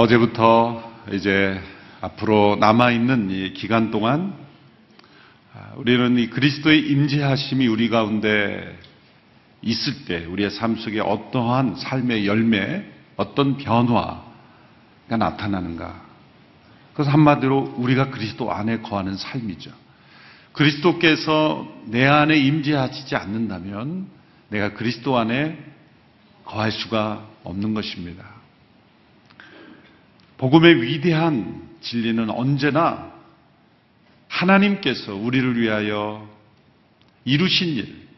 어제부터 이제 앞으로 남아있는 이 기간 동안 아, 우리는 이 그리스도의 임재하심이 우리 가운데 있을 때 우리의 삶 속에 어떠한 삶의 열매, 어떤 변화가 나타나는가. 그래서 한마디로 우리가 그리스도 안에 거하는 삶이죠. 그리스도께서 내 안에 임재하시지 않는다면 내가 그리스도 안에 거할 수가 없는 것입니다. 복음의 위대한 진리는 언제나 하나님께서 우리를 위하여 이루신 일,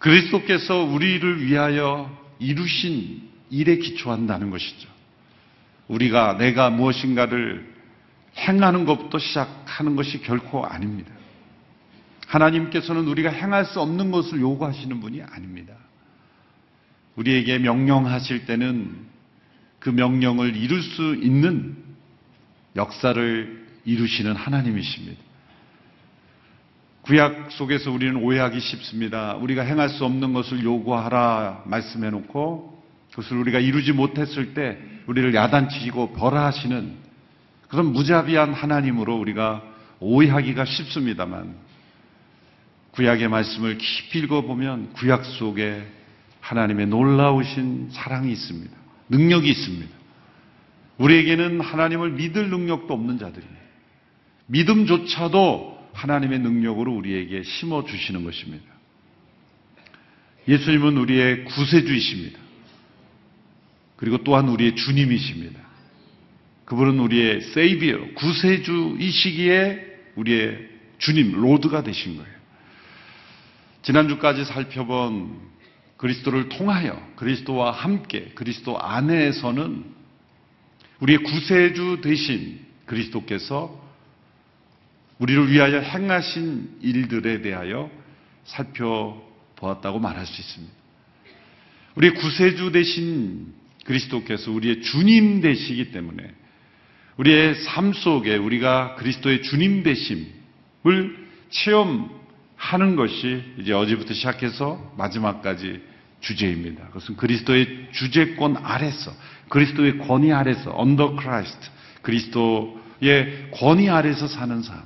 그리스도께서 우리를 위하여 이루신 일에 기초한다는 것이죠. 우리가 내가 무엇인가를 행하는 것부터 시작하는 것이 결코 아닙니다. 하나님께서는 우리가 행할 수 없는 것을 요구하시는 분이 아닙니다. 우리에게 명령하실 때는 그 명령을 이룰 수 있는 역사를 이루시는 하나님이십니다. 구약 속에서 우리는 오해하기 쉽습니다. 우리가 행할 수 없는 것을 요구하라 말씀해 놓고 그것을 우리가 이루지 못했을 때 우리를 야단치시고 벌하시는 그런 무자비한 하나님으로 우리가 오해하기가 쉽습니다만 구약의 말씀을 깊이 읽어보면 구약 속에 하나님의 놀라우신 사랑이 있습니다. 능력이 있습니다. 우리에게는 하나님을 믿을 능력도 없는 자들입니다. 믿음조차도 하나님의 능력으로 우리에게 심어 주시는 것입니다. 예수님은 우리의 구세주이십니다. 그리고 또한 우리의 주님이십니다. 그분은 우리의 세이비어, 구세주이시기에 우리의 주님, 로드가 되신 거예요. 지난주까지 살펴본 그리스도를 통하여 그리스도와 함께 그리스도 안에서는 우리의 구세주 되신 그리스도께서 우리를 위하여 행하신 일들에 대하여 살펴보았다고 말할 수 있습니다. 우리의 구세주 되신 그리스도께서 우리의 주님 되시기 때문에 우리의 삶 속에 우리가 그리스도의 주님 되심을 체험하는 것이 이제 어제부터 시작해서 마지막까지 주제입니다. 그것은 그리스도의 주제권 아래서, 그리스도의 권위 아래서, under Christ, 그리스도의 권위 아래서 사는 삶.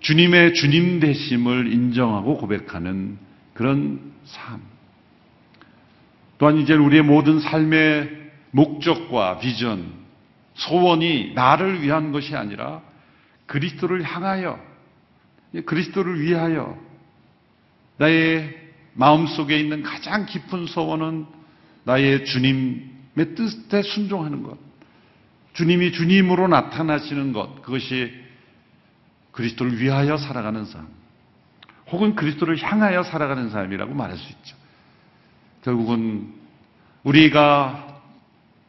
주님의 주님 되심을 인정하고 고백하는 그런 삶. 또한 이제 우리의 모든 삶의 목적과 비전, 소원이 나를 위한 것이 아니라 그리스도를 향하여, 그리스도를 위하여 나의 마음속에 있는 가장 깊은 소원은 나의 주님의 뜻에 순종하는 것. 주님이 주님으로 나타나시는 것. 그것이 그리스도를 위하여 살아가는 삶. 혹은 그리스도를 향하여 살아가는 삶이라고 말할 수 있죠. 결국은 우리가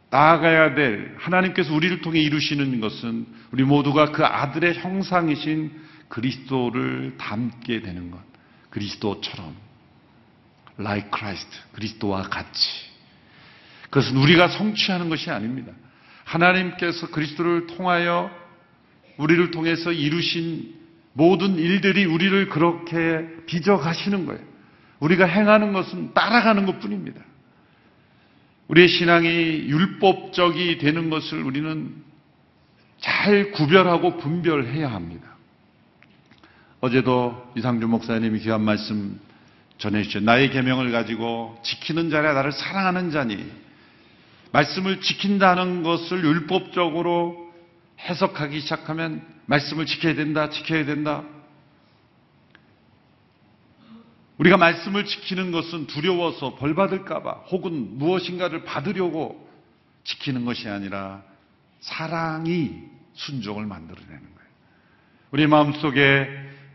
나아가야 될 하나님께서 우리를 통해 이루시는 것은 우리 모두가 그 아들의 형상이신 그리스도를 닮게 되는 것. 그리스도처럼. Like Christ. 그리스도와 같이. 그것은 우리가 성취하는 것이 아닙니다. 하나님께서 그리스도를 통하여 우리를 통해서 이루신 모든 일들이 우리를 그렇게 빚어가시는 거예요. 우리가 행하는 것은 따라가는 것 뿐입니다. 우리의 신앙이 율법적이 되는 것을 우리는 잘 구별하고 분별해야 합니다. 어제도 이상준 목사님이 귀한 말씀 전해주셨죠. 나의 계명을 가지고 지키는 자라 나를 사랑하는 자니 말씀을 지킨다는 것을 율법적으로 해석하기 시작하면 말씀을 지켜야 된다, 지켜야 된다. 우리가 말씀을 지키는 것은 두려워서 벌 받을까봐 혹은 무엇인가를 받으려고 지키는 것이 아니라 사랑이 순종을 만들어내는 거예요. 우리 마음속에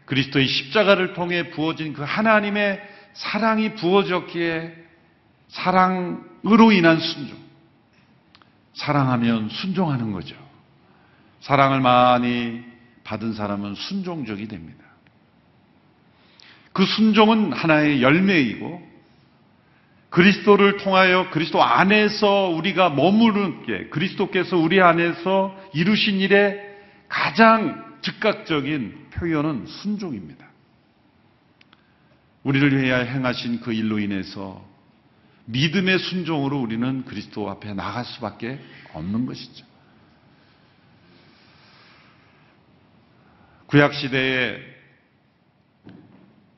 그리스도의 십자가를 통해 부어진 그 하나님의 사랑이 부어졌기에 사랑으로 인한 순종. 사랑하면 순종하는 거죠. 사랑을 많이 받은 사람은 순종적이 됩니다. 그 순종은 하나의 열매이고 그리스도를 통하여 그리스도 안에서 우리가 머무르는 게 그리스도께서 우리 안에서 이루신 일의 가장 즉각적인 표현은 순종입니다. 우리를 위하여 행하신 그 일로 인해서 믿음의 순종으로 우리는 그리스도 앞에 나갈 수밖에 없는 것이죠. 구약 시대에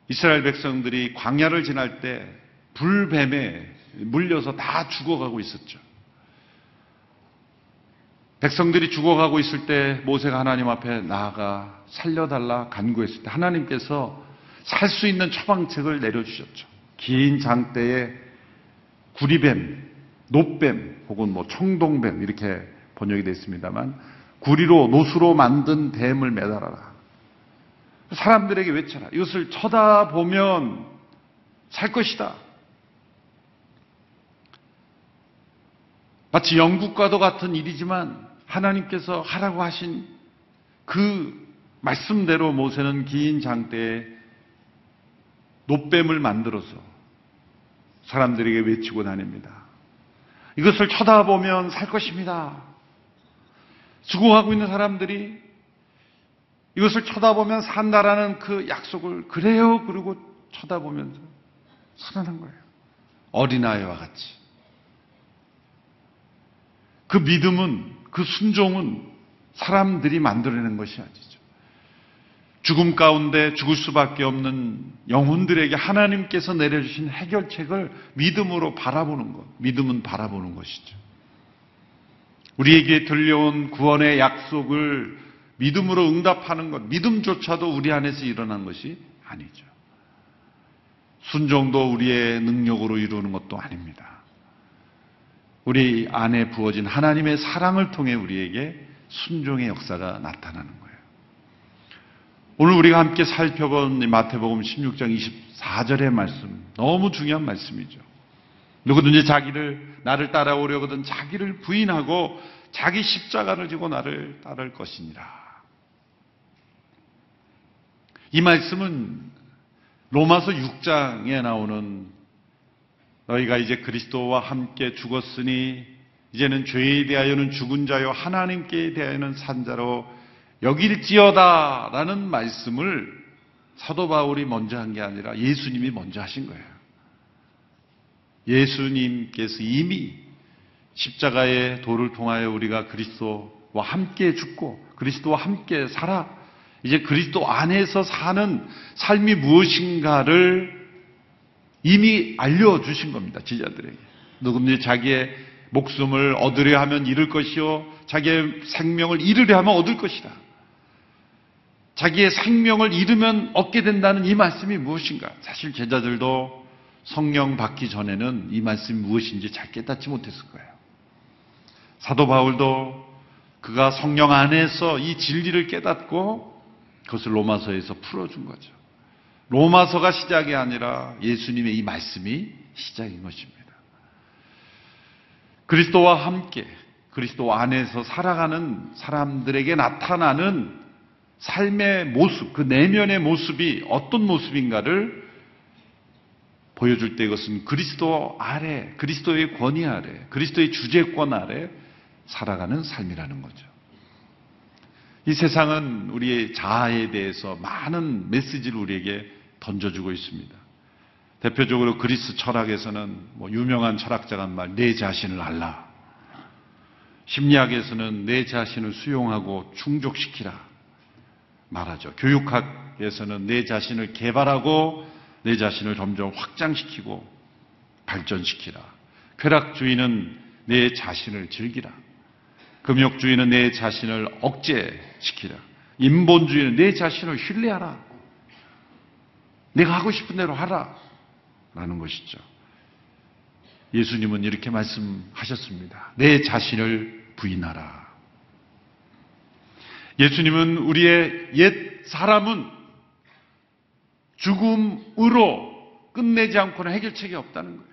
이스라엘 백성들이 광야를 지날 때 불뱀에 물려서 다 죽어가고 있었죠. 백성들이 죽어가고 있을 때 모세가 하나님 앞에 나아가 살려달라 간구했을 때 하나님께서 살 수 있는 처방책을 내려주셨죠. 긴 장대에 구리뱀, 노뱀 혹은 뭐 청동뱀 이렇게 번역이 됐습니다만 구리로 노수로 만든 뱀을 매달아라. 사람들에게 외쳐라. 이것을 쳐다보면 살 것이다. 마치 영국과도 같은 일이지만 하나님께서 하라고 하신 그 말씀대로 모세는 긴 장대에 노뱀을 만들어서 사람들에게 외치고 다닙니다. 이것을 쳐다보면 살 것입니다. 수고하고 있는 사람들이 이것을 쳐다보면 산다라는 그 약속을 그래요 그리고 쳐다보면서 살아난 거예요. 어린아이와 같이. 그 믿음은 그 순종은 사람들이 만들어내는 것이 아니죠. 죽음 가운데 죽을 수밖에 없는 영혼들에게 하나님께서 내려주신 해결책을 믿음으로 바라보는 것. 믿음은 바라보는 것이죠. 우리에게 들려온 구원의 약속을 믿음으로 응답하는 것, 믿음조차도 우리 안에서 일어난 것이 아니죠. 순종도 우리의 능력으로 이루는 것도 아닙니다. 우리 안에 부어진 하나님의 사랑을 통해 우리에게 순종의 역사가 나타나는 거예요. 오늘 우리가 함께 살펴본 마태복음 16장 24절의 말씀, 너무 중요한 말씀이죠. 누구든지 자기를, 나를 따라오려거든 자기를 부인하고 자기 십자가를 지고 나를 따를 것이니라. 이 말씀은 로마서 6장에 나오는 너희가 이제 그리스도와 함께 죽었으니 이제는 죄에 대하여는 죽은 자요 하나님께 대하여는 산자로 여길지어다 라는 말씀을 사도 바울이 먼저 한 게 아니라 예수님이 먼저 하신 거예요. 예수님께서 이미 십자가의 도를 통하여 우리가 그리스도와 함께 죽고 그리스도와 함께 살아 이제 그리스도 안에서 사는 삶이 무엇인가를 이미 알려주신 겁니다. 지자들에게. 누구든지 자기의 목숨을 얻으려 하면 잃을 것이요. 자기의 생명을 잃으려 하면 얻을 것이다. 자기의 생명을 잃으면 얻게 된다는 이 말씀이 무엇인가? 사실 제자들도 성령 받기 전에는 이 말씀이 무엇인지 잘 깨닫지 못했을 거예요. 사도 바울도 그가 성령 안에서 이 진리를 깨닫고 그것을 로마서에서 풀어준 거죠. 로마서가 시작이 아니라 예수님의 이 말씀이 시작인 것입니다. 그리스도와 함께 그리스도 안에서 살아가는 사람들에게 나타나는 삶의 모습, 그 내면의 모습이 어떤 모습인가를 보여줄 때 이것은 그리스도 아래, 그리스도의 권위 아래, 그리스도의 주재권 아래 살아가는 삶이라는 거죠. 이 세상은 우리의 자아에 대해서 많은 메시지를 우리에게 던져주고 있습니다. 대표적으로 그리스 철학에서는 뭐 유명한 철학자가 한 말, 내 자신을 알라. 심리학에서는 내 자신을 수용하고 충족시키라. 말하죠. 교육학에서는 내 자신을 개발하고 내 자신을 점점 확장시키고 발전시키라. 쾌락주의는 내 자신을 즐기라. 금욕주의는 내 자신을 억제시키라. 인본주의는 내 자신을 신뢰하라. 내가 하고 싶은 대로 하라. 라는 것이죠. 예수님은 이렇게 말씀하셨습니다. 내 자신을 부인하라. 예수님은 우리의 옛 사람은 죽음으로 끝내지 않고는 해결책이 없다는 거예요.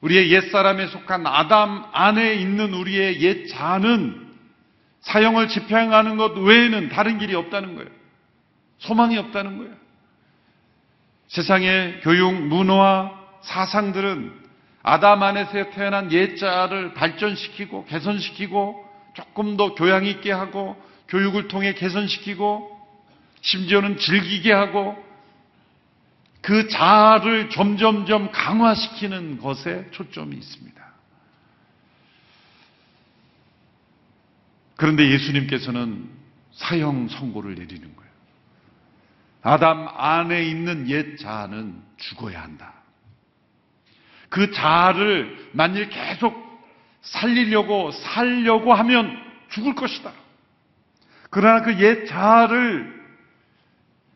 우리의 옛 사람에 속한 아담 안에 있는 우리의 옛 자는 사형을 집행하는 것 외에는 다른 길이 없다는 거예요. 소망이 없다는 거예요. 세상의 교육, 문화, 사상들은 아담 안에서 태어난 옛자를 발전시키고 개선시키고 조금 더 교양 있게 하고 교육을 통해 개선시키고 심지어는 즐기게 하고 그 자아를 점점점 강화시키는 것에 초점이 있습니다. 그런데 예수님께서는 사형 선고를 내리는 거예요. 아담 안에 있는 옛 자아는 죽어야 한다. 그 자아를 만일 계속 살리려고 살려고 하면 죽을 것이다. 그러나 그 옛 자아를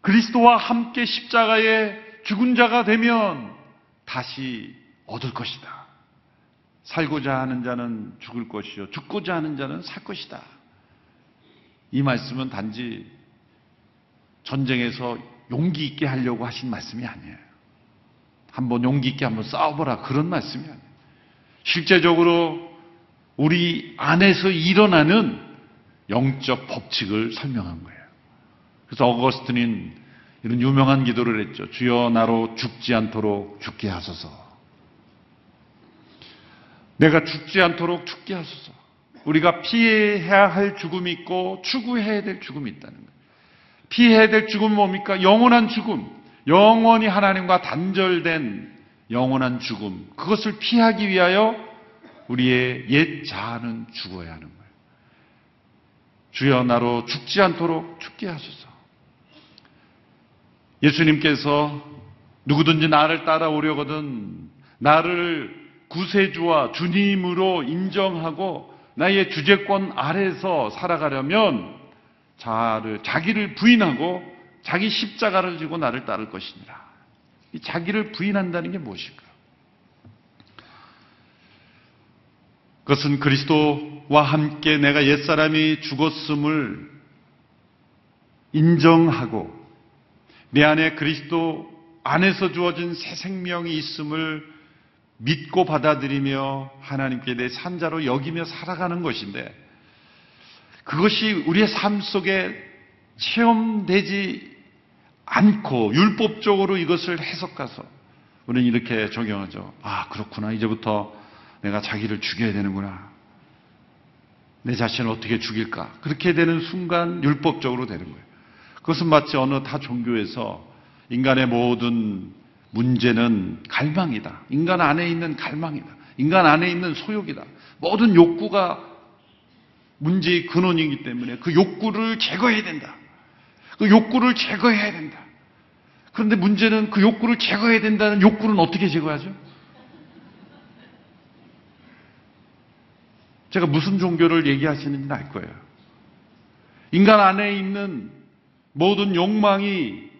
그리스도와 함께 십자가에 죽은 자가 되면 다시 얻을 것이다. 살고자 하는 자는 죽을 것이요. 죽고자 하는 자는 살 것이다. 이 말씀은 단지 전쟁에서 용기 있게 하려고 하신 말씀이 아니에요. 한번 용기 있게 한번 싸워보라. 그런 말씀이 아니에요. 실제적으로 우리 안에서 일어나는 영적 법칙을 설명한 거예요. 그래서 어거스틴은 이런 유명한 기도를 했죠. 주여 나로 죽지 않도록 죽게 하소서. 내가 죽지 않도록 죽게 하소서. 우리가 피해야 할 죽음이 있고 추구해야 될 죽음이 있다는 거예요. 피해야 될 죽음은 뭡니까? 영원한 죽음. 영원히 하나님과 단절된 영원한 죽음. 그것을 피하기 위하여 우리의 옛 자아는 죽어야 하는 거예요. 주여 나로 죽지 않도록 죽게 하소서. 예수님께서 누구든지 나를 따라오려거든 나를 구세주와 주님으로 인정하고 나의 주재권 아래서 살아가려면 자를 자기를 부인하고 자기 십자가를 지고 나를 따를 것이니라. 이 자기를 부인한다는 게 무엇일까? 그것은 그리스도와 함께 내가 옛사람이 죽었음을 인정하고 내 안에 그리스도 안에서 주어진 새 생명이 있음을 믿고 받아들이며 하나님께 내 산자로 여기며 살아가는 것인데 그것이 우리의 삶 속에 체험되지 않고 율법적으로 이것을 해석해서 우리는 이렇게 적용하죠. 아, 그렇구나. 이제부터 내가 자기를 죽여야 되는구나. 내 자신을 어떻게 죽일까? 그렇게 되는 순간 율법적으로 되는 거예요. 그것은 마치 어느 타 종교에서 인간의 모든 문제는 갈망이다. 인간 안에 있는 갈망이다. 인간 안에 있는 소욕이다. 모든 욕구가 문제의 근원이기 때문에 그 욕구를 제거해야 된다. 그 욕구를 제거해야 된다. 그런데 문제는 그 욕구를 제거해야 된다는 욕구는 어떻게 제거하죠? 제가 무슨 종교를 얘기하시는지 알 거예요. 인간 안에 있는 모든 욕망이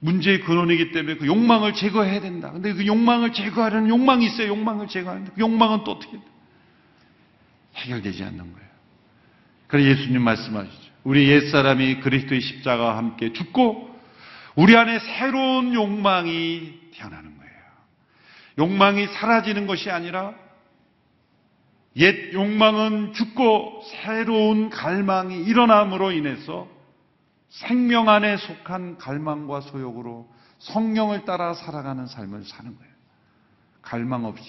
문제의 근원이기 때문에 그 욕망을 제거해야 된다. 근데 그 욕망을 제거하려는 욕망이 있어요. 욕망을 제거하는데 그 욕망은 또 어떻게 해결되지 않는 거예요. 그래서 예수님 말씀하시죠. 우리 옛사람이 그리스도의 십자가와 함께 죽고 우리 안에 새로운 욕망이 태어나는 거예요. 욕망이 사라지는 것이 아니라 옛 욕망은 죽고 새로운 갈망이 일어남으로 인해서 생명 안에 속한 갈망과 소욕으로 성령을 따라 살아가는 삶을 사는 거예요. 갈망 없이,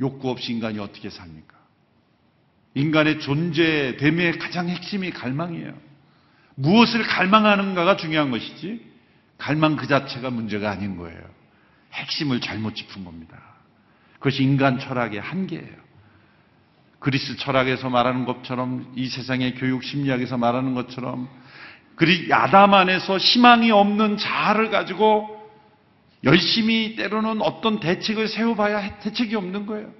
욕구 없이 인간이 어떻게 삽니까? 인간의 존재됨의 가장 핵심이 갈망이에요. 무엇을 갈망하는가가 중요한 것이지, 갈망 그 자체가 문제가 아닌 거예요. 핵심을 잘못 짚은 겁니다. 그것이 인간 철학의 한계예요. 그리스 철학에서 말하는 것처럼 이 세상의 교육 심리학에서 말하는 것처럼 그리 야담 안에서 희망이 없는 자아를 가지고 열심히 때로는 어떤 대책을 세워봐야 대책이 없는 거예요.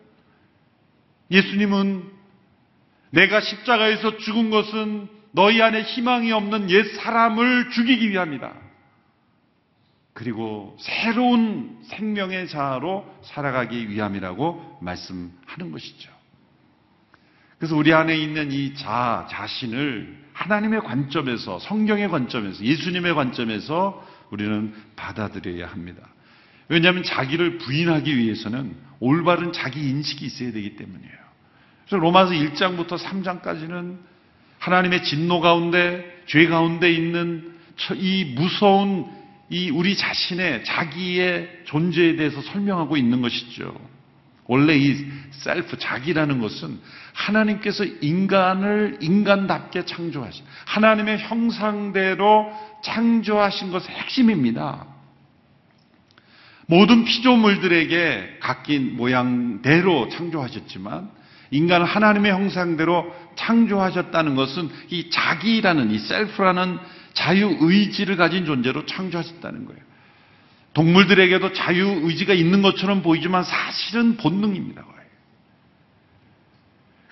예수님은 내가 십자가에서 죽은 것은 너희 안에 희망이 없는 옛 사람을 죽이기 위함이다. 그리고 새로운 생명의 자아로 살아가기 위함이라고 말씀하는 것이죠. 그래서 우리 안에 있는 이 자, 자신을 하나님의 관점에서, 성경의 관점에서, 예수님의 관점에서 우리는 받아들여야 합니다. 왜냐하면 자기를 부인하기 위해서는 올바른 자기 인식이 있어야 되기 때문이에요. 그래서 로마서 1장부터 3장까지는 하나님의 진노 가운데, 죄 가운데 있는 이 무서운 이 우리 자신의 자기의 존재에 대해서 설명하고 있는 것이죠. 원래 이 셀프, 자기라는 것은 하나님께서 인간을 인간답게 창조하신, 하나님의 형상대로 창조하신 것의 핵심입니다. 모든 피조물들에게 각기 모양대로 창조하셨지만 인간을 하나님의 형상대로 창조하셨다는 것은 이 자기라는 이 셀프라는 자유 의지를 가진 존재로 창조하셨다는 거예요. 동물들에게도 자유 의지가 있는 것처럼 보이지만 사실은 본능입니다.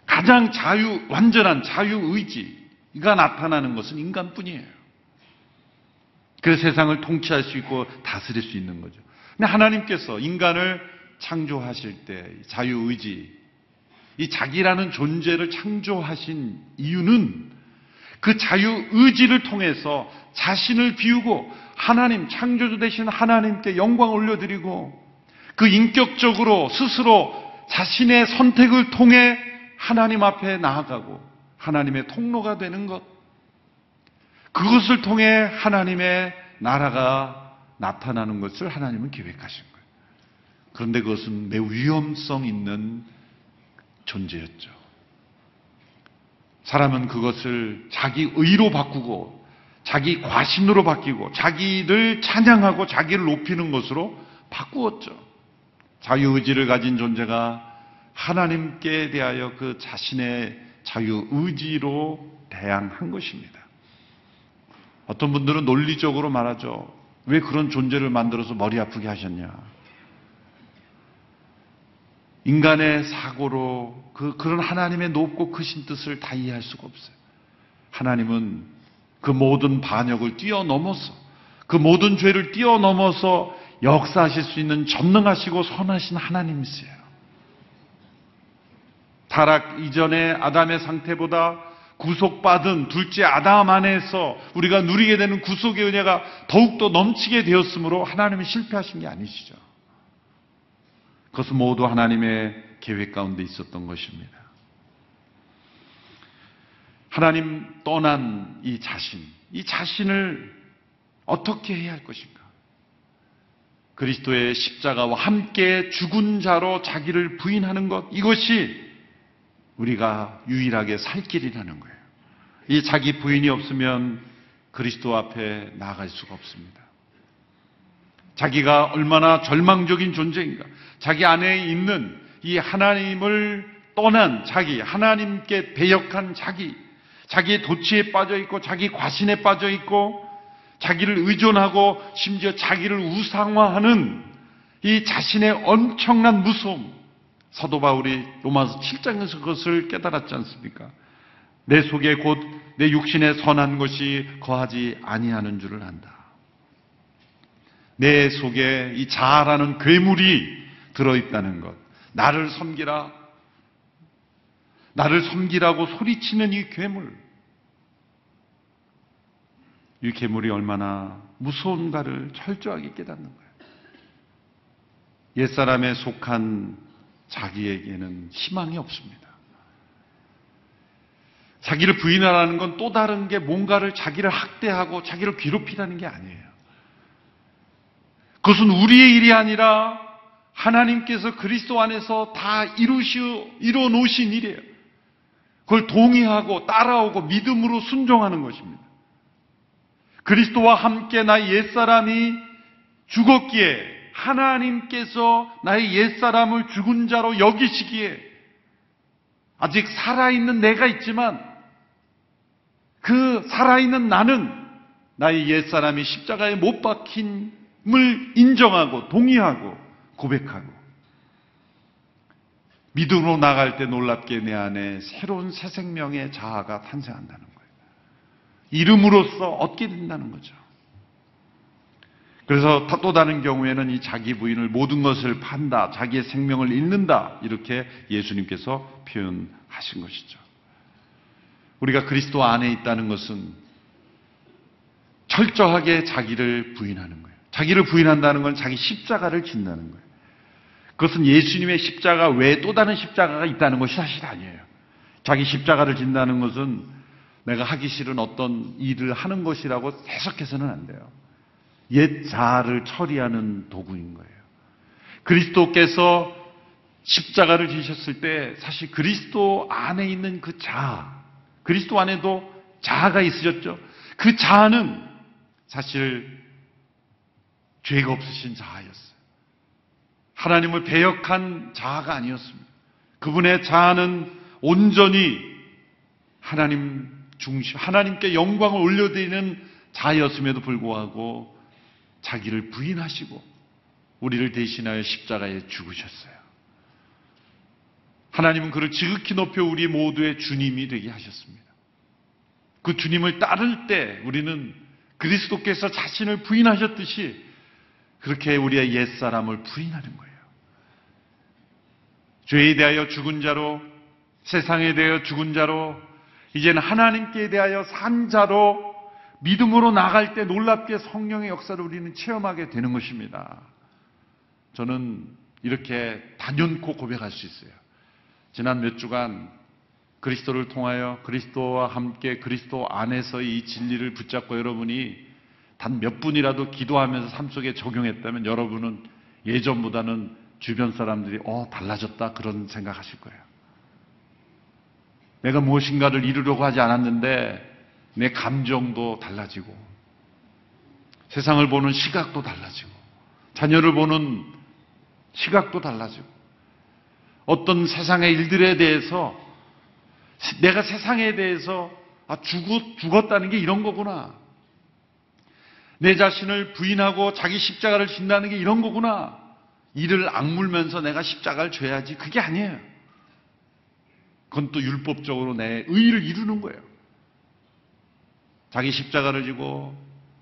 가장 자유 완전한 자유 의지가 나타나는 것은 인간뿐이에요. 그래서 세상을 통치할 수 있고 다스릴 수 있는 거죠. 근데 하나님께서 인간을 창조하실 때 자유 의지 이 자기라는 존재를 창조하신 이유는 그 자유 의지를 통해서 자신을 비우고 하나님 창조주 되신 하나님께 영광 올려드리고 그 인격적으로 스스로 자신의 선택을 통해 하나님 앞에 나아가고 하나님의 통로가 되는 것 그것을 통해 하나님의 나라가 나타나는 것을 하나님은 계획하신 거예요. 그런데 그것은 매우 위험성 있는 존재였죠. 사람은 그것을 자기 의로 바꾸고 자기 과신으로 바뀌고 자기를 찬양하고 자기를 높이는 것으로 바꾸었죠. 자유의지를 가진 존재가 하나님께 대하여 그 자신의 자유의지로 대항한 것입니다. 어떤 분들은 논리적으로 말하죠. 왜 그런 존재를 만들어서 머리 아프게 하셨냐? 인간의 사고로 그, 그런 하나님의 높고 크신 뜻을 다 이해할 수가 없어요. 하나님은 그 모든 반역을 뛰어넘어서 그 모든 죄를 뛰어넘어서 역사하실 수 있는 전능하시고 선하신 하나님이세요. 타락 이전의 아담의 상태보다 구속받은 둘째 아담 안에서 우리가 누리게 되는 구속의 은혜가 더욱더 넘치게 되었으므로 하나님이 실패하신 게 아니시죠. 그것은 모두 하나님의 계획 가운데 있었던 것입니다. 하나님 떠난 이 자신, 이 자신을 어떻게 해야 할 것인가? 그리스도의 십자가와 함께 죽은 자로 자기를 부인하는 것, 이것이 우리가 유일하게 살 길이라는 거예요. 이 자기 부인이 없으면 그리스도 앞에 나아갈 수가 없습니다. 자기가 얼마나 절망적인 존재인가. 자기 안에 있는 이 하나님을 떠난 자기, 하나님께 배역한 자기, 자기의 도취에 빠져 있고, 자기 과신에 빠져 있고, 자기를 의존하고, 심지어 자기를 우상화하는 이 자신의 엄청난 무서움. 사도 바울이 로마서 7장에서 그것을 깨달았지 않습니까? 내 속에 곧 내 육신에 선한 것이 거하지 아니하는 줄을 안다. 내 속에 이 자아라는 괴물이 들어있다는 것. 나를 섬기라. 나를 섬기라고 소리치는 이 괴물. 이 괴물이 얼마나 무서운가를 철저하게 깨닫는 거예요. 옛사람에 속한 자기에게는 희망이 없습니다. 자기를 부인하라는 건 또 다른 게 뭔가를 자기를 학대하고 자기를 괴롭히라는 게 아니에요. 그것은 우리의 일이 아니라 하나님께서 그리스도 안에서 다 이루시어, 이루어 놓으신 일이에요. 그걸 동의하고 따라오고 믿음으로 순종하는 것입니다. 그리스도와 함께 나의 옛사람이 죽었기에 하나님께서 나의 옛사람을 죽은 자로 여기시기에 아직 살아있는 내가 있지만 그 살아있는 나는 나의 옛사람이 십자가에 못 박힘 을 인정하고 동의하고 고백하고 믿음으로 나갈 때 놀랍게 내 안에 새로운 새 생명의 자아가 탄생한다는 거예요. 이름으로써 얻게 된다는 거죠. 그래서 또 다른 경우에는 이 자기 부인을 모든 것을 판다, 자기의 생명을 잃는다, 이렇게 예수님께서 표현하신 것이죠. 우리가 그리스도 안에 있다는 것은 철저하게 자기를 부인하는 거예요. 자기를 부인한다는 건 자기 십자가를 짓는다는 거예요. 그것은 예수님의 십자가 외에 또 다른 십자가가 있다는 것이 사실 아니에요. 자기 십자가를 진다는 것은 내가 하기 싫은 어떤 일을 하는 것이라고 해석해서는 안 돼요. 옛 자아를 처리하는 도구인 거예요. 그리스도께서 십자가를 지셨을 때 사실 그리스도 안에 있는 그 자아, 그리스도 안에도 자아가 있으셨죠. 그 자아는 사실 죄가 없으신 자아였어요. 하나님을 배역한 자아가 아니었습니다. 그분의 자아는 온전히 하나님 중심, 하나님께 영광을 올려드리는 자아였음에도 불구하고 자기를 부인하시고 우리를 대신하여 십자가에 죽으셨어요. 하나님은 그를 지극히 높여 우리 모두의 주님이 되게 하셨습니다. 그 주님을 따를 때 우리는 그리스도께서 자신을 부인하셨듯이 그렇게 우리의 옛사람을 부인하는 거예요. 죄에 대하여 죽은 자로, 세상에 대하여 죽은 자로, 이제는 하나님께 대하여 산 자로 믿음으로 나갈 때 놀랍게 성령의 역사를 우리는 체험하게 되는 것입니다. 저는 이렇게 단연코 고백할 수 있어요. 지난 몇 주간 그리스도를 통하여 그리스도와 함께 그리스도 안에서 이 진리를 붙잡고 여러분이 단 몇 분이라도 기도하면서 삶 속에 적용했다면 여러분은 예전보다는 주변 사람들이 어 달라졌다 그런 생각하실 거예요. 내가 무엇인가를 이루려고 하지 않았는데 내 감정도 달라지고 세상을 보는 시각도 달라지고 자녀를 보는 시각도 달라지고 어떤 세상의 일들에 대해서 내가 세상에 대해서 아 죽었, 죽었다는 게 이런 거구나. 내 자신을 부인하고 자기 십자가를 진다는 게 이런 거구나. 이를 악물면서 내가 십자가를 져야지. 그게 아니에요. 그건 또 율법적으로 내 의의를 이루는 거예요. 자기 십자가를 지고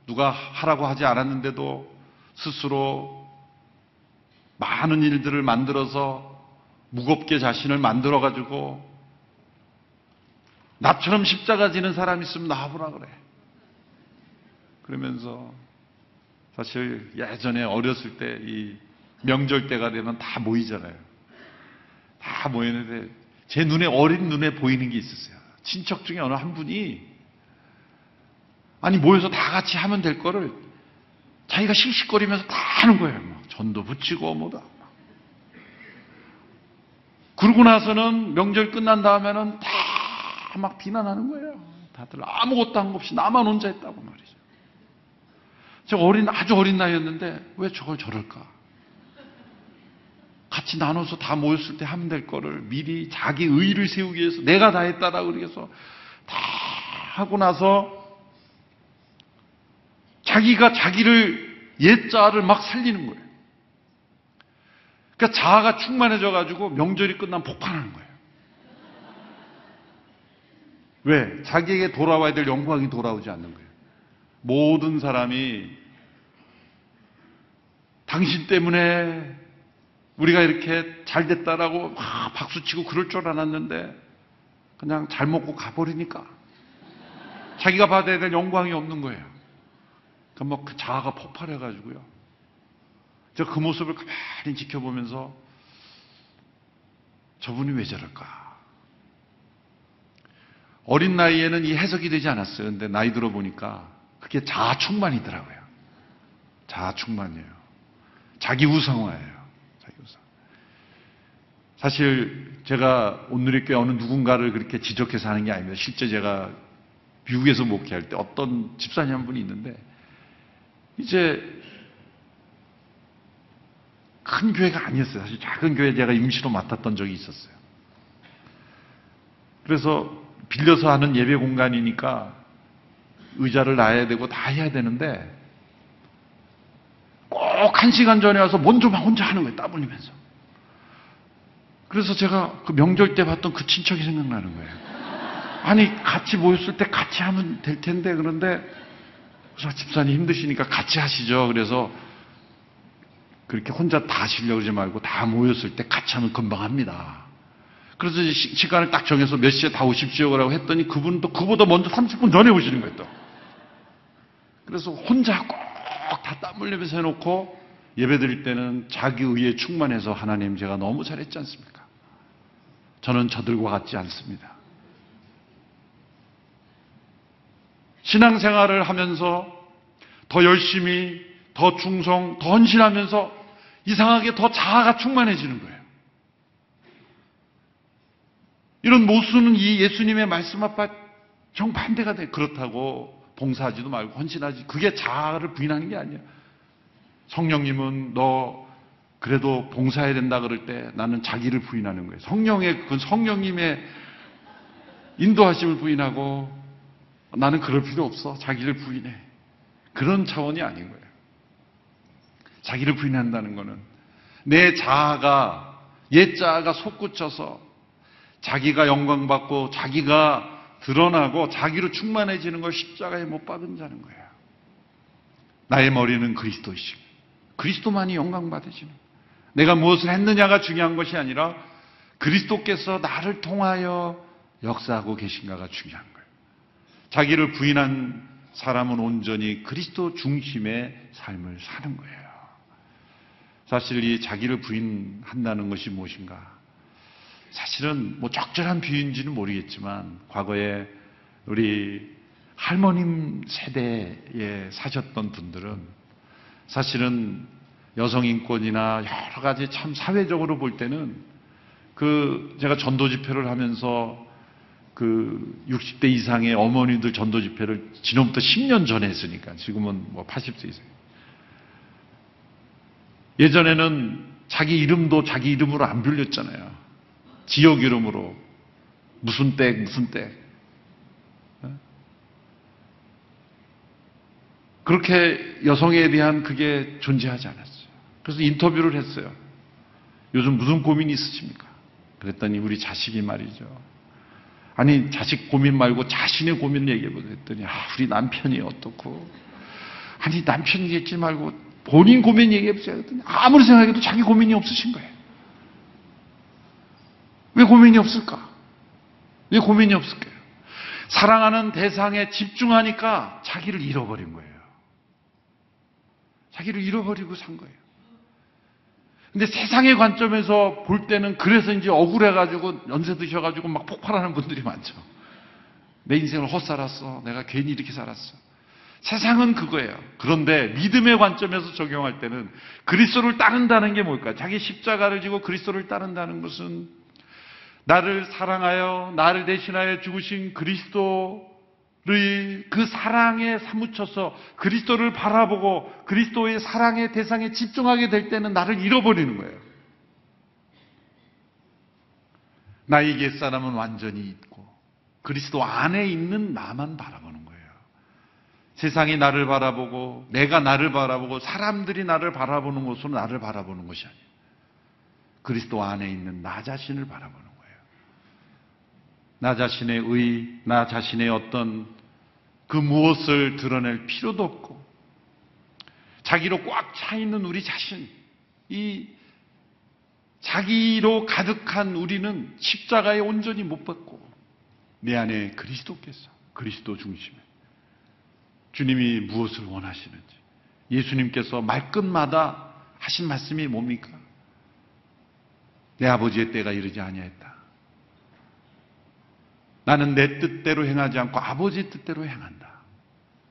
누가 하라고 하지 않았는데도 스스로 많은 일들을 만들어서 무겁게 자신을 만들어가지고 나처럼 십자가 지는 사람 있으면 나와보라 그래. 그러면서 사실 예전에 어렸을 때 이 명절 때가 되면 다 모이잖아요. 다 모이는데 제 눈에 어린 눈에 보이는 게 있었어요. 친척 중에 어느 한 분이 아니 모여서 다 같이 하면 될 거를 자기가 씩씩거리면서 다 하는 거예요. 막 전도 붙이고 뭐다. 그러고 나서는 명절 끝난 다음에는 다 막 비난하는 거예요. 다들 아무것도 한 것 없이 나만 혼자 했다고 말이죠. 저 어린 아주 어린 나이였는데 왜 저걸 저럴까? 같이 나눠서 다 모였을 때 하면 될 거를 미리 자기 의의를 세우기 위해서 내가 다 했다라고 그래서 다 하고 나서 자기가 자기를 옛자를 막 살리는 거예요. 그러니까 자아가 충만해져 가지고 명절이 끝나면 폭발하는 거예요. 왜? 자기에게 돌아와야 될 영광이 돌아오지 않는 거예요. 모든 사람이 당신 때문에 우리가 이렇게 잘 됐다라고 막 박수치고 그럴 줄 알았는데 그냥 잘 먹고 가버리니까 자기가 받아야 될 영광이 없는 거예요. 그러니까 뭐그 자아가 폭발해가지고요. 저그 모습을 가만히 지켜보면서 저분이 왜 저럴까? 어린 나이에는 이 해석이 되지 않았어요. 근데 나이 들어 보니까 그게 자아 충만이더라고요. 자아 충만이에요. 자기 우상화예요. 자기 우상. 사실 제가 오늘의 교회 어느 누군가를 그렇게 지적해서 하는 게 아닙니다. 실제 제가 미국에서 목회할 때 어떤 집사님 한 분이 있는데 이제 큰 교회가 아니었어요. 사실 작은 교회 제가 임시로 맡았던 적이 있었어요. 그래서 빌려서 하는 예배 공간이니까 의자를 놔야 되고 다 해야 되는데 꼭 한 시간 전에 와서 먼저 막 혼자 하는 거예요. 땀 흘리면서. 그래서 제가 그 명절 때 봤던 그 친척이 생각나는 거예요. 아니 같이 모였을 때 같이 하면 될 텐데 그런데 집사님 힘드시니까 같이 하시죠. 그래서 그렇게 혼자 다 하시려고 그러지 말고 다 모였을 때 같이 하면 금방 합니다. 그래서 시, 시간을 딱 정해서 몇 시에 다 오십시오 라고 했더니 그분은 또 그보다 먼저 30분 전에 오시는 거예요, 또. 그래서 혼자 꼭 다 땀 흘리면서 해놓고 예배 드릴 때는 자기 의에 충만해서 하나님 제가 너무 잘했지 않습니까? 저는 저들과 같지 않습니다. 신앙생활을 하면서 더 열심히, 더 충성, 더 헌신하면서 이상하게 더 자아가 충만해지는 거예요. 이런 모순은 이 예수님의 말씀 앞에 정반대가 돼. 그렇다고 봉사하지도 말고 헌신하지. 그게 자아를 부인하는 게 아니야. 성령님은 너 그래도 봉사해야 된다 그럴 때 나는 자기를 부인하는 거예요. 성령의 그 성령님의 인도하심을 부인하고 나는 그럴 필요 없어. 자기를 부인해. 그런 차원이 아닌 거예요. 자기를 부인한다는 거는 내 자아가 옛 자아가 솟구쳐서 자기가 영광받고 자기가 드러나고 자기로 충만해지는 걸 십자가에 못 박은 자는 거예요. 나의 머리는 그리스도이시고 그리스도만이 영광 받으시는 거예요. 내가 무엇을 했느냐가 중요한 것이 아니라 그리스도께서 나를 통하여 역사하고 계신가가 중요한 거예요. 자기를 부인한 사람은 온전히 그리스도 중심의 삶을 사는 거예요. 사실 이 자기를 부인한다는 것이 무엇인가? 사실은 뭐 적절한 비유인지는 모르겠지만 과거에 우리 할머님 세대에 사셨던 분들은 사실은 여성 인권이나 여러 가지 참 사회적으로 볼 때는 그 제가 전도 집회를 하면서 그 60대 이상의 어머니들 전도 집회를 지금부터 10년 전에 했으니까 지금은 뭐 80세 이상. 예전에는 자기 이름도 자기 이름으로 안 불렸잖아요. 지역 이름으로. 무슨 댁, 무슨 댁. 어? 그렇게 여성에 대한 그게 존재하지 않았어요. 그래서 인터뷰를 했어요. 요즘 무슨 고민이 있으십니까? 그랬더니 우리 자식이 말이죠. 아니, 자식 고민 말고 자신의 고민을 얘기해보자 했더니, 아, 우리 남편이 어떻고. 아니, 남편 얘기하지 말고 본인 고민 얘기해보세요. 했더니 아무리 생각해도 자기 고민이 없으신 거예요. 왜 고민이 없을까? 왜 고민이 없을까요? 사랑하는 대상에 집중하니까 자기를 잃어버린 거예요. 자기를 잃어버리고 산 거예요. 근데 세상의 관점에서 볼 때는 그래서 이제 억울해가지고 연세 드셔가지고 막 폭발하는 분들이 많죠. 내 인생을 헛살았어. 내가 괜히 이렇게 살았어. 세상은 그거예요. 그런데 믿음의 관점에서 적용할 때는 그리스도를 따른다는 게 뭘까요? 자기 십자가를 지고 그리스도를 따른다는 것은 나를 사랑하여 나를 대신하여 죽으신 그리스도를 그 사랑에 사무쳐서 그리스도를 바라보고 그리스도의 사랑의 대상에 집중하게 될 때는 나를 잃어버리는 거예요. 나의 옛사람은 완전히 있고 그리스도 안에 있는 나만 바라보는 거예요. 세상이 나를 바라보고 내가 나를 바라보고 사람들이 나를 바라보는 것으로 나를 바라보는 것이 아니에요. 그리스도 안에 있는 나 자신을 바라보는 거예요. 나 자신의 의, 나 자신의 어떤 그 무엇을 드러낼 필요도 없고 자기로 꽉 차 있는 우리 자신, 이 자기로 가득한 우리는 십자가에 온전히 못 받고 내 안에 그리스도께서 그리스도 중심에 주님이 무엇을 원하시는지 예수님께서 말끝마다 하신 말씀이 뭡니까? 내 아버지의 때가 이르지 아니하였다. 나는 내 뜻대로 행하지 않고 아버지의 뜻대로 행한다.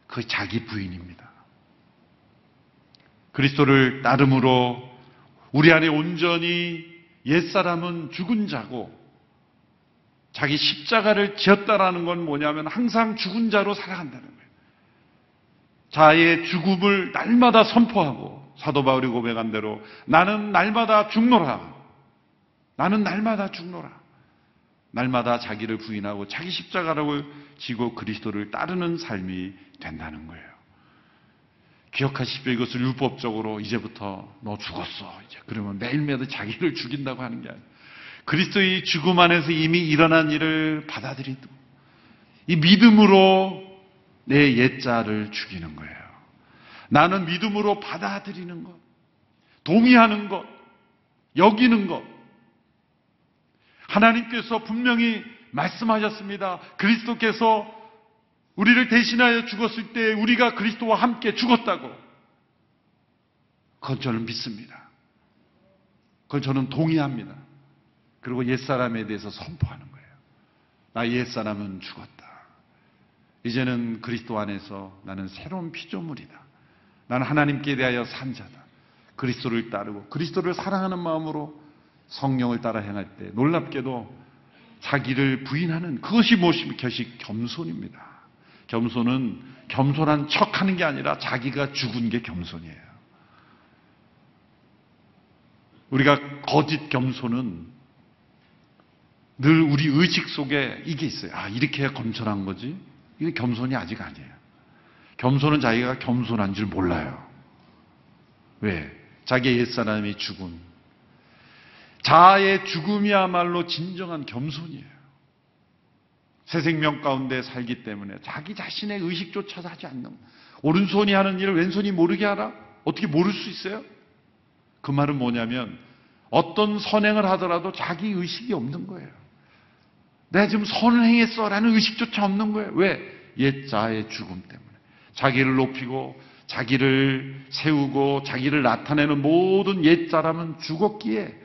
그 자기 부인입니다. 그리스도를 따름으로 우리 안에 온전히 옛사람은 죽은 자고 자기 십자가를 지었다라는 건 뭐냐면 항상 죽은 자로 살아간다는 거예요. 자의 죽음을 날마다 선포하고 사도 바울이 고백한 대로 나는 날마다 죽노라. 나는 날마다 죽노라. 날마다 자기를 부인하고 자기 십자가를 지고 그리스도를 따르는 삶이 된다는 거예요. 기억하십시오. 이것을 율법적으로 이제부터 너 죽었어. 이제 그러면 매일매일 자기를 죽인다고 하는 게 아니에요. 그리스도의 죽음 안에서 이미 일어난 일을 받아들이고 이 믿음으로 내 옛자를 죽이는 거예요. 나는 믿음으로 받아들이는 것, 동의하는 것, 여기는 것. 하나님께서 분명히 말씀하셨습니다. 그리스도께서 우리를 대신하여 죽었을 때 우리가 그리스도와 함께 죽었다고. 그건 저는 믿습니다. 그건 저는 동의합니다. 그리고 옛사람에 대해서 선포하는 거예요. 나 옛사람은 죽었다. 이제는 그리스도 안에서 나는 새로운 피조물이다. 나는 하나님께 대하여 산 자다. 그리스도를 따르고 그리스도를 사랑하는 마음으로 성령을 따라 행할 때 놀랍게도 자기를 부인하는 그것이 무엇입니까? 겸손입니다. 겸손은 겸손한 척 하는 게 아니라 자기가 죽은 게 겸손이에요. 우리가 거짓 겸손은 늘 우리 의식 속에 이게 있어요. 아, 이렇게 겸손한 거지? 이게 겸손이 아직 아니에요. 겸손은 자기가 겸손한 줄 몰라요. 왜? 자기의 옛사람이 죽은. 자아의 죽음이야말로 진정한 겸손이에요. 새 생명 가운데 살기 때문에 자기 자신의 의식조차도 하지 않는. 오른손이 하는 일을 왼손이 모르게 하라? 어떻게 모를 수 있어요? 그 말은 뭐냐면 어떤 선행을 하더라도 자기 의식이 없는 거예요. 내가 지금 선을 행했어라는 의식조차 없는 거예요. 왜? 옛자의 죽음 때문에. 자기를 높이고 자기를 세우고 자기를 나타내는 모든 옛사람은 죽었기에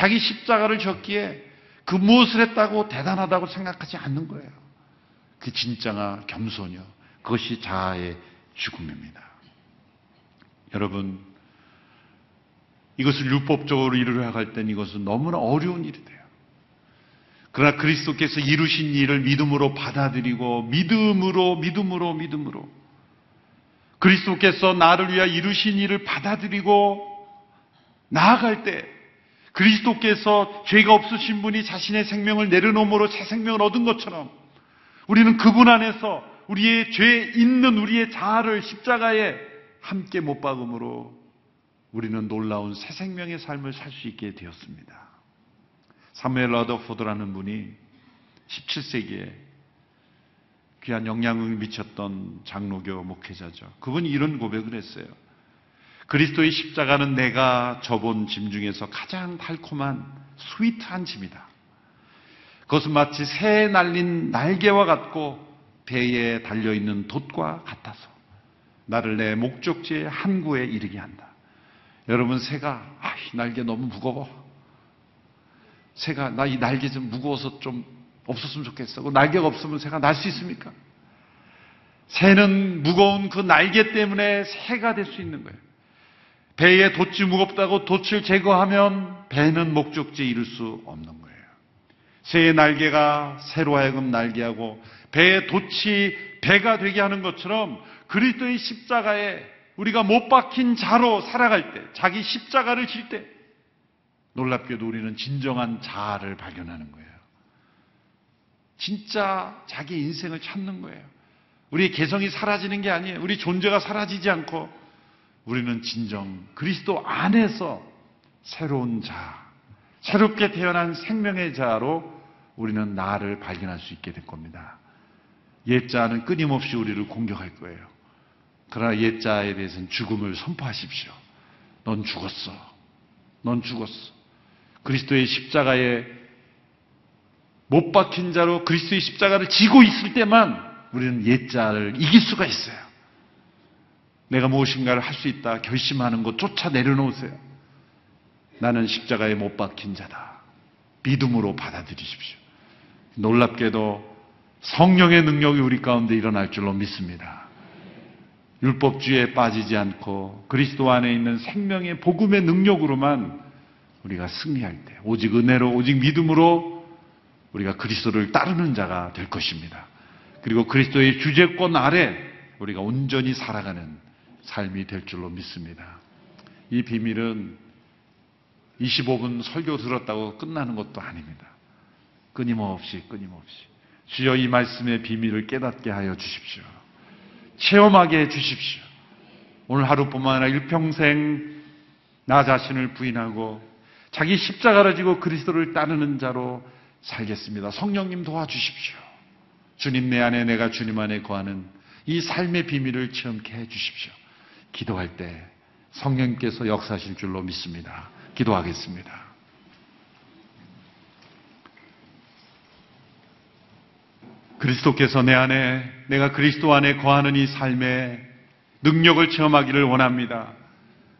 자기 십자가를 졌기에 그 무엇을 했다고 대단하다고 생각하지 않는 거예요. 그 진짜가 겸손이요. 그것이 자아의 죽음입니다. 여러분, 이것을 율법적으로 이루려 할 때는 이것은 너무나 어려운 일이 돼요. 그러나 그리스도께서 이루신 일을 믿음으로 받아들이고 믿음으로 믿음으로 믿음으로 그리스도께서 나를 위하여 이루신 일을 받아들이고 나아갈 때 그리스도께서 죄가 없으신 분이 자신의 생명을 내려놓음으로 새 생명을 얻은 것처럼 우리는 그분 안에서 우리의 죄 있는 우리의 자아를 십자가에 함께 못 박음으로 우리는 놀라운 새 생명의 삶을 살 수 있게 되었습니다. 사무엘 라더포드라는 분이 17세기에 귀한 영향을 미쳤던 장로교 목회자죠. 그분이 이런 고백을 했어요. 그리스도의 십자가는 내가 접은 짐 중에서 가장 달콤한 스위트한 짐이다. 그것은 마치 새 날린 날개와 같고 배에 달려있는 돛과 같아서 나를 내 목적지의 항구에 이르게 한다. 여러분 새가 아, 이 날개 너무 무거워. 새가 나 이 날개 좀 무거워서 좀 없었으면 좋겠어. 그 날개가 없으면 새가 날 수 있습니까? 새는 무거운 그 날개 때문에 새가 될 수 있는 거예요. 배에 돛이 무겁다고 돛을 제거하면 배는 목적지에 이를 수 없는 거예요. 새의 날개가 새로 하여금 날개하고 배의 돛이 배가 되게 하는 것처럼 그리스도의 십자가에 우리가 못 박힌 자로 살아갈 때, 자기 십자가를 질 때, 놀랍게도 우리는 진정한 자아를 발견하는 거예요. 진짜 자기 인생을 찾는 거예요. 우리의 개성이 사라지는 게 아니에요. 우리 존재가 사라지지 않고 우리는 진정 그리스도 안에서 새로운 자, 새롭게 태어난 생명의 자로 우리는 나를 발견할 수 있게 될 겁니다. 옛자는 끊임없이 우리를 공격할 거예요. 그러나 옛자에 대해서는 죽음을 선포하십시오. 넌 죽었어. 넌 죽었어. 그리스도의 십자가에 못 박힌 자로 그리스도의 십자가를 지고 있을 때만 우리는 옛자를 이길 수가 있어요. 내가 무엇인가를 할 수 있다 결심하는 것 쫓아 내려놓으세요. 나는 십자가에 못 박힌 자다. 믿음으로 받아들이십시오. 놀랍게도 성령의 능력이 우리 가운데 일어날 줄로 믿습니다. 율법주의에 빠지지 않고 그리스도 안에 있는 생명의 복음의 능력으로만 우리가 승리할 때 오직 은혜로 오직 믿음으로 우리가 그리스도를 따르는 자가 될 것입니다. 그리고 그리스도의 주제권 아래 우리가 온전히 살아가는 삶이 될 줄로 믿습니다. 이 비밀은 25분 설교 들었다고 끝나는 것도 아닙니다. 끊임없이 끊임없이 주여 이 말씀의 비밀을 깨닫게 하여 주십시오. 체험하게 해 주십시오. 오늘 하루뿐만 아니라 일평생 나 자신을 부인하고 자기 십자가를 지고 그리스도를 따르는 자로 살겠습니다. 성령님 도와주십시오. 주님 내 안에 내가 주님 안에 거하는 이 삶의 비밀을 체험케 해 주십시오. 기도할 때 성령님께서 역사하실 줄로 믿습니다. 기도하겠습니다. 그리스도께서 내 안에, 내가 그리스도 안에 거하는 이 삶의 능력을 체험하기를 원합니다.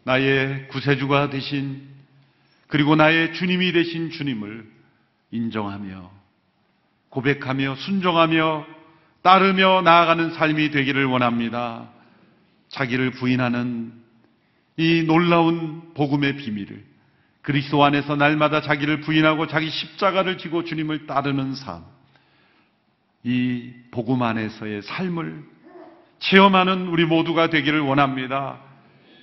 나의 구세주가 되신, 그리고 나의 주님이 되신 주님을 인정하며, 고백하며, 순종하며, 따르며 나아가는 삶이 되기를 원합니다. 자기를 부인하는 이 놀라운 복음의 비밀을 그리스도 안에서 날마다 자기를 부인하고 자기 십자가를 지고 주님을 따르는 삶. 이 복음 안에서의 삶을 체험하는 우리 모두가 되기를 원합니다.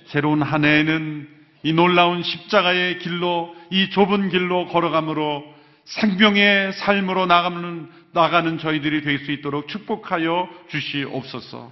새로운 한 해에는 이 놀라운 십자가의 길로 이 좁은 길로 걸어감으로 생명의 삶으로 나가는, 나가는 저희들이 될 수 있도록 축복하여 주시옵소서.